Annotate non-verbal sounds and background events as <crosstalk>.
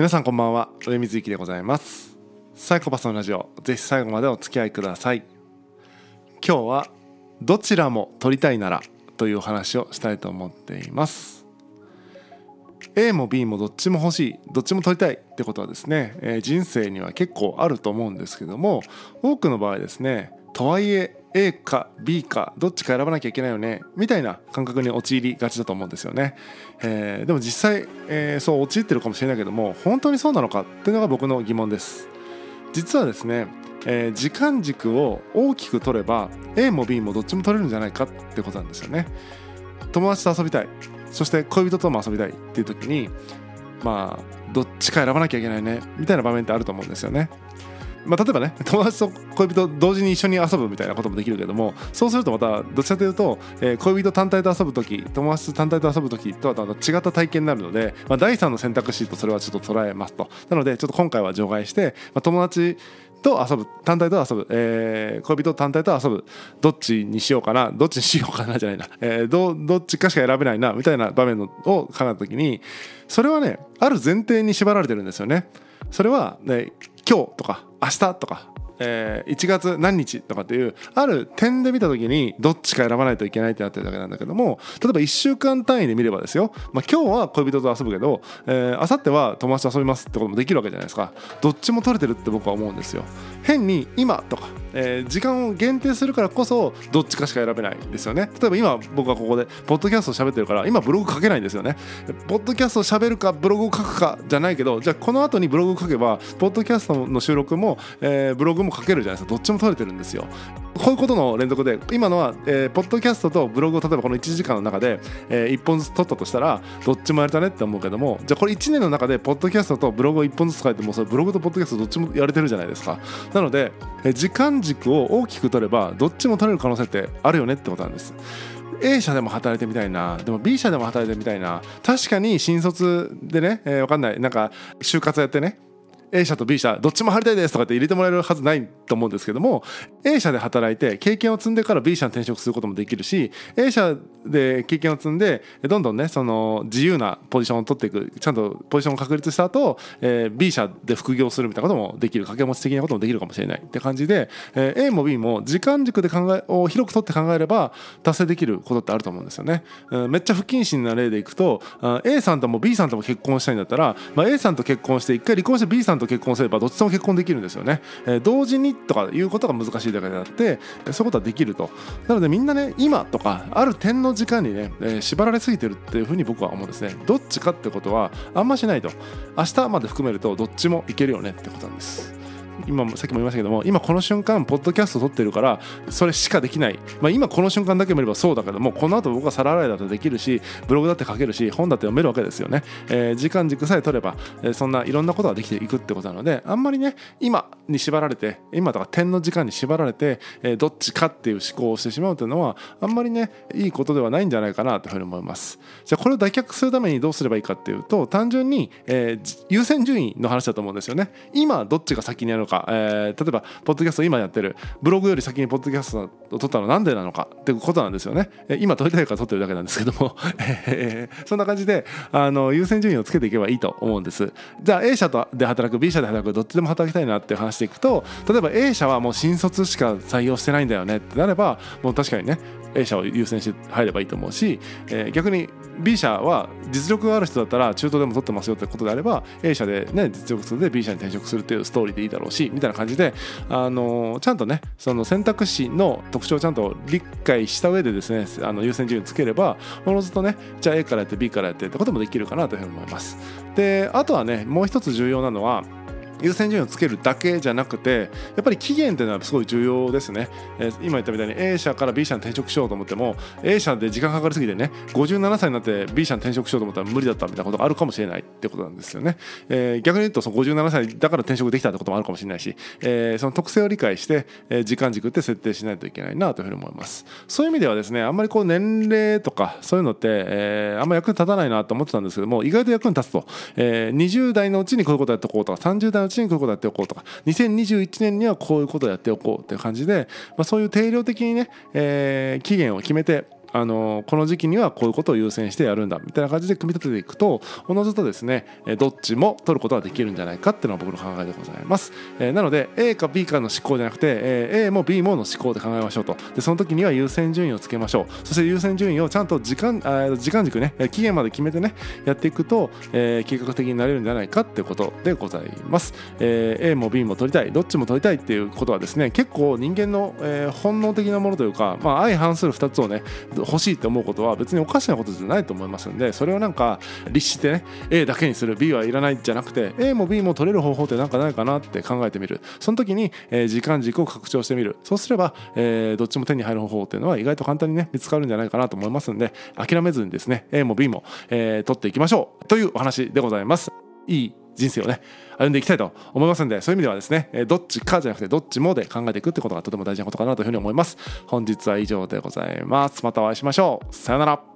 皆さんこんばんは。上水幸でございます。サイコパスのラジオ。ぜひ最後までお付き合いください。今日はどちらも取りたいならというお話をしたいと思っています。A も B もどっちも欲しいどっちも取りたいってことはですね、えー人生には結構あると思うんですけども多くの場合ですねとはいえ A か B かどっちか選ばなきゃいけないよねみたいな感覚に陥りがちだと思うんですよね、えーでも実際、えーそう陥ってるかもしれないけども本当にそうなのかっていうのが僕の疑問です。実はですね、えー時間軸を大きく取れば A も B もどっちも取れるんじゃないかってことなんですよね。友達と遊びたい。そして恋人とも遊びたい。っていう時にまあどっちか選ばなきゃいけないね。みたいな場面ってあると思うんですよね。まあ、例えばね <laughs> 友達と恋人同時に一緒に遊ぶみたいなこともできるけどもそうするとまたどちらかというと、えー恋人単体と遊ぶ時友達単体と遊ぶ時とはまた違った体験になるので、まあ、第三の選択肢とそれはちょっと捉えますとなのでちょっと今回は除外して、まあ、友達と遊ぶ単体と遊ぶ、えー恋人単体と遊ぶどっちにしようかなどっちにしようかなじゃないな、えーどどっちかしか選べないなみたいな場面のを考えた時にそれはねある前提に縛られてるんですよね。それは、ね、今日とか明日とか、えー1月何日とかっていうある点で見た時にどっちか選ばないといけないってなってるだけなんだけども例えば1週間単位で見ればですよ、まあ、今日は恋人と遊ぶけど、えー、明後日は友達と遊びますってこともできるわけじゃないですか。どっちも取れてるって僕は思うんですよ。変に今とか、えー時間を限定するからこそどっちかしか選べないですよね。例えば今僕はここでポッドキャストを喋ってるから今ブログ書けないんですよね。ポッドキャストを喋るかブログを書くかじゃないけどじゃあこの後にブログを書けばポッドキャストの収録も、えーブログも書けるじゃないですか。どっちも取れてるんですよ。こういうことの連続で今のは、えーポッドキャストとブログを例えばこの1時間の中で、え1本ずつ取ったとしたらどっちもやれたねって思うけどもじゃあこれ1年の中でポッドキャストとブログを1本ずつ書いてもそれブログとポッドキャストどっちもやれてるじゃないですか。なので、えー時間軸を大きく取ればどっちも取れる可能性ってあるよねってことなんです。A 社でも働いてみたいなでも B 社でも働いてみたいな確かに新卒でね、えー、分かんない。なんか就活やってね A 社と B 社どっちも入りたいですとかって入れてもらえるはずないと思うんですけども A 社で働いて経験を積んでから B 社に転職することもできるし A 社で経験を積んでどんどんねその自由なポジションを取っていくちゃんとポジションを確立した後、えー B 社で副業するみたいなこともできる掛け持ち的なこともできるかもしれないって感じで、えー A も B も時間軸で考えを広く取って考えれば達成できることってあると思うんですよね。うんめっちゃ不謹慎な例でいくと A さんとも B さんとも結婚したいんだったら、まあ、A さんと結婚して一回離婚して B さんと結婚すればどっちとも結婚できるんですよね。えー同時にとかいうことが難しいだけであってえーそういうことはできると。なのでみんなね今とかある点の時間にね、えー縛られすぎてるっていうふうに僕は思うんですね。どっちかってことはあんましないと明日まで含めるとどっちもいけるよねってことなんです。今もさっきも言いましたけども今この瞬間ポッドキャスト撮ってるからそれしかできない、まあ、今この瞬間だけ見ればそうだけどもこの後僕は皿洗いだってできるしブログだって書けるし本だって読めるわけですよね、えー時間軸さえ取れば、えーそんないろんなことができていくってことなのであんまりね今に縛られて今とか点の時間に縛られて、えーどっちかっていう思考をしてしまうというのはあんまりねいいことではないんじゃないかなというふうに思います。じゃあこれを脱却するためにどうすればいいかっていうと単純に、え優先順位の話だと思うんですよね。今どっちが先にやるのか、えー例えばポッドキャスト今やってるブログより先にポッドキャストを撮ったのはなんでなのかってことなんですよね。え今撮りたいから撮ってるだけなんですけども、<laughs> えーそんな感じであの優先順位をつけていけばいいと思うんです。じゃあ A 社とで働く B 社で働くどっちでも働きたいなっていう話でいくと例えば A 社はもう新卒しか採用してないんだよねってなればもう確かにね A 社を優先して入ればいいと思うし、えー逆に B 社は実力がある人だったら中東でも取ってますよってことであれば A 社でね実力数で B 社に転職するっていうストーリーでいいだろうしみたいな感じで、あのちゃんとねその選択肢の特徴をちゃんと理解した上でですねあの優先順位をつければおのずとねじゃあ A からやって B からやってってこともできるかなというふうに思います。であとはねもう一つ重要なのは優先順位をつけるだけじゃなくてやっぱり期限っていうのはすごい重要ですね、えー今言ったみたいに A 社から B 社に転職しようと思っても A 社で時間かかりすぎてね57歳になって B 社に転職しようと思ったら無理だったみたいなことがあるかもしれないってことなんですよね、えー逆に言うとその57歳だから転職できたってこともあるかもしれないし、えーその特性を理解して、えー時間軸って設定しないといけないなというふうに思います。そういう意味ではですねあんまりこう年齢とかそういうのって、えーあんまり役に立たないなと思ってたんですけども意外と役に立つと、えー20代のうちにこういうことやっておこうとか30代のうちにこういうことやっておこうとか2021年にはこういうことをやっておこうっていう感じで、まあ、そういう定量的にね、えー期限を決めてあのこの時期にはこういうことを優先してやるんだみたいな感じで組み立てていくとおのずとですねどっちも取ることができるんじゃないかっていうのが僕の考えでございます、えー、なので A か B かの思考じゃなくて、えー、A も B もの思考で考えましょうと。でその時には優先順位をつけましょう。そして優先順位をちゃんと時間あ時間軸ね期限まで決めてねやっていくと、えー、計画的になれるんじゃないかってことでございます、えー、A も B も取りたいどっちも取りたいっていうことはですね結構人間の、えー、本能的なものというか、まあ、相反する2つをね欲しいって思うことは別におかしなことじゃないと思いますんでそれをなんか律してね A だけにする。B はいらないじゃなくて A も B も取れる方法って何かないかなって考えてみる。その時に、え、時間軸を拡張してみる。そうすれば、え、どっちも手に入る方法っていうのは意外と簡単にね見つかるんじゃないかなと思いますんで諦めずにですね A も B も、え、取っていきましょう。というお話でございます。いい人生をね歩んでいきたいと思いますんでそういう意味ではですねどっちかじゃなくてどっちもで考えていくってことがとても大事なことかなというふうに思います。本日は以上でございます。またお会いしましょう。さよなら。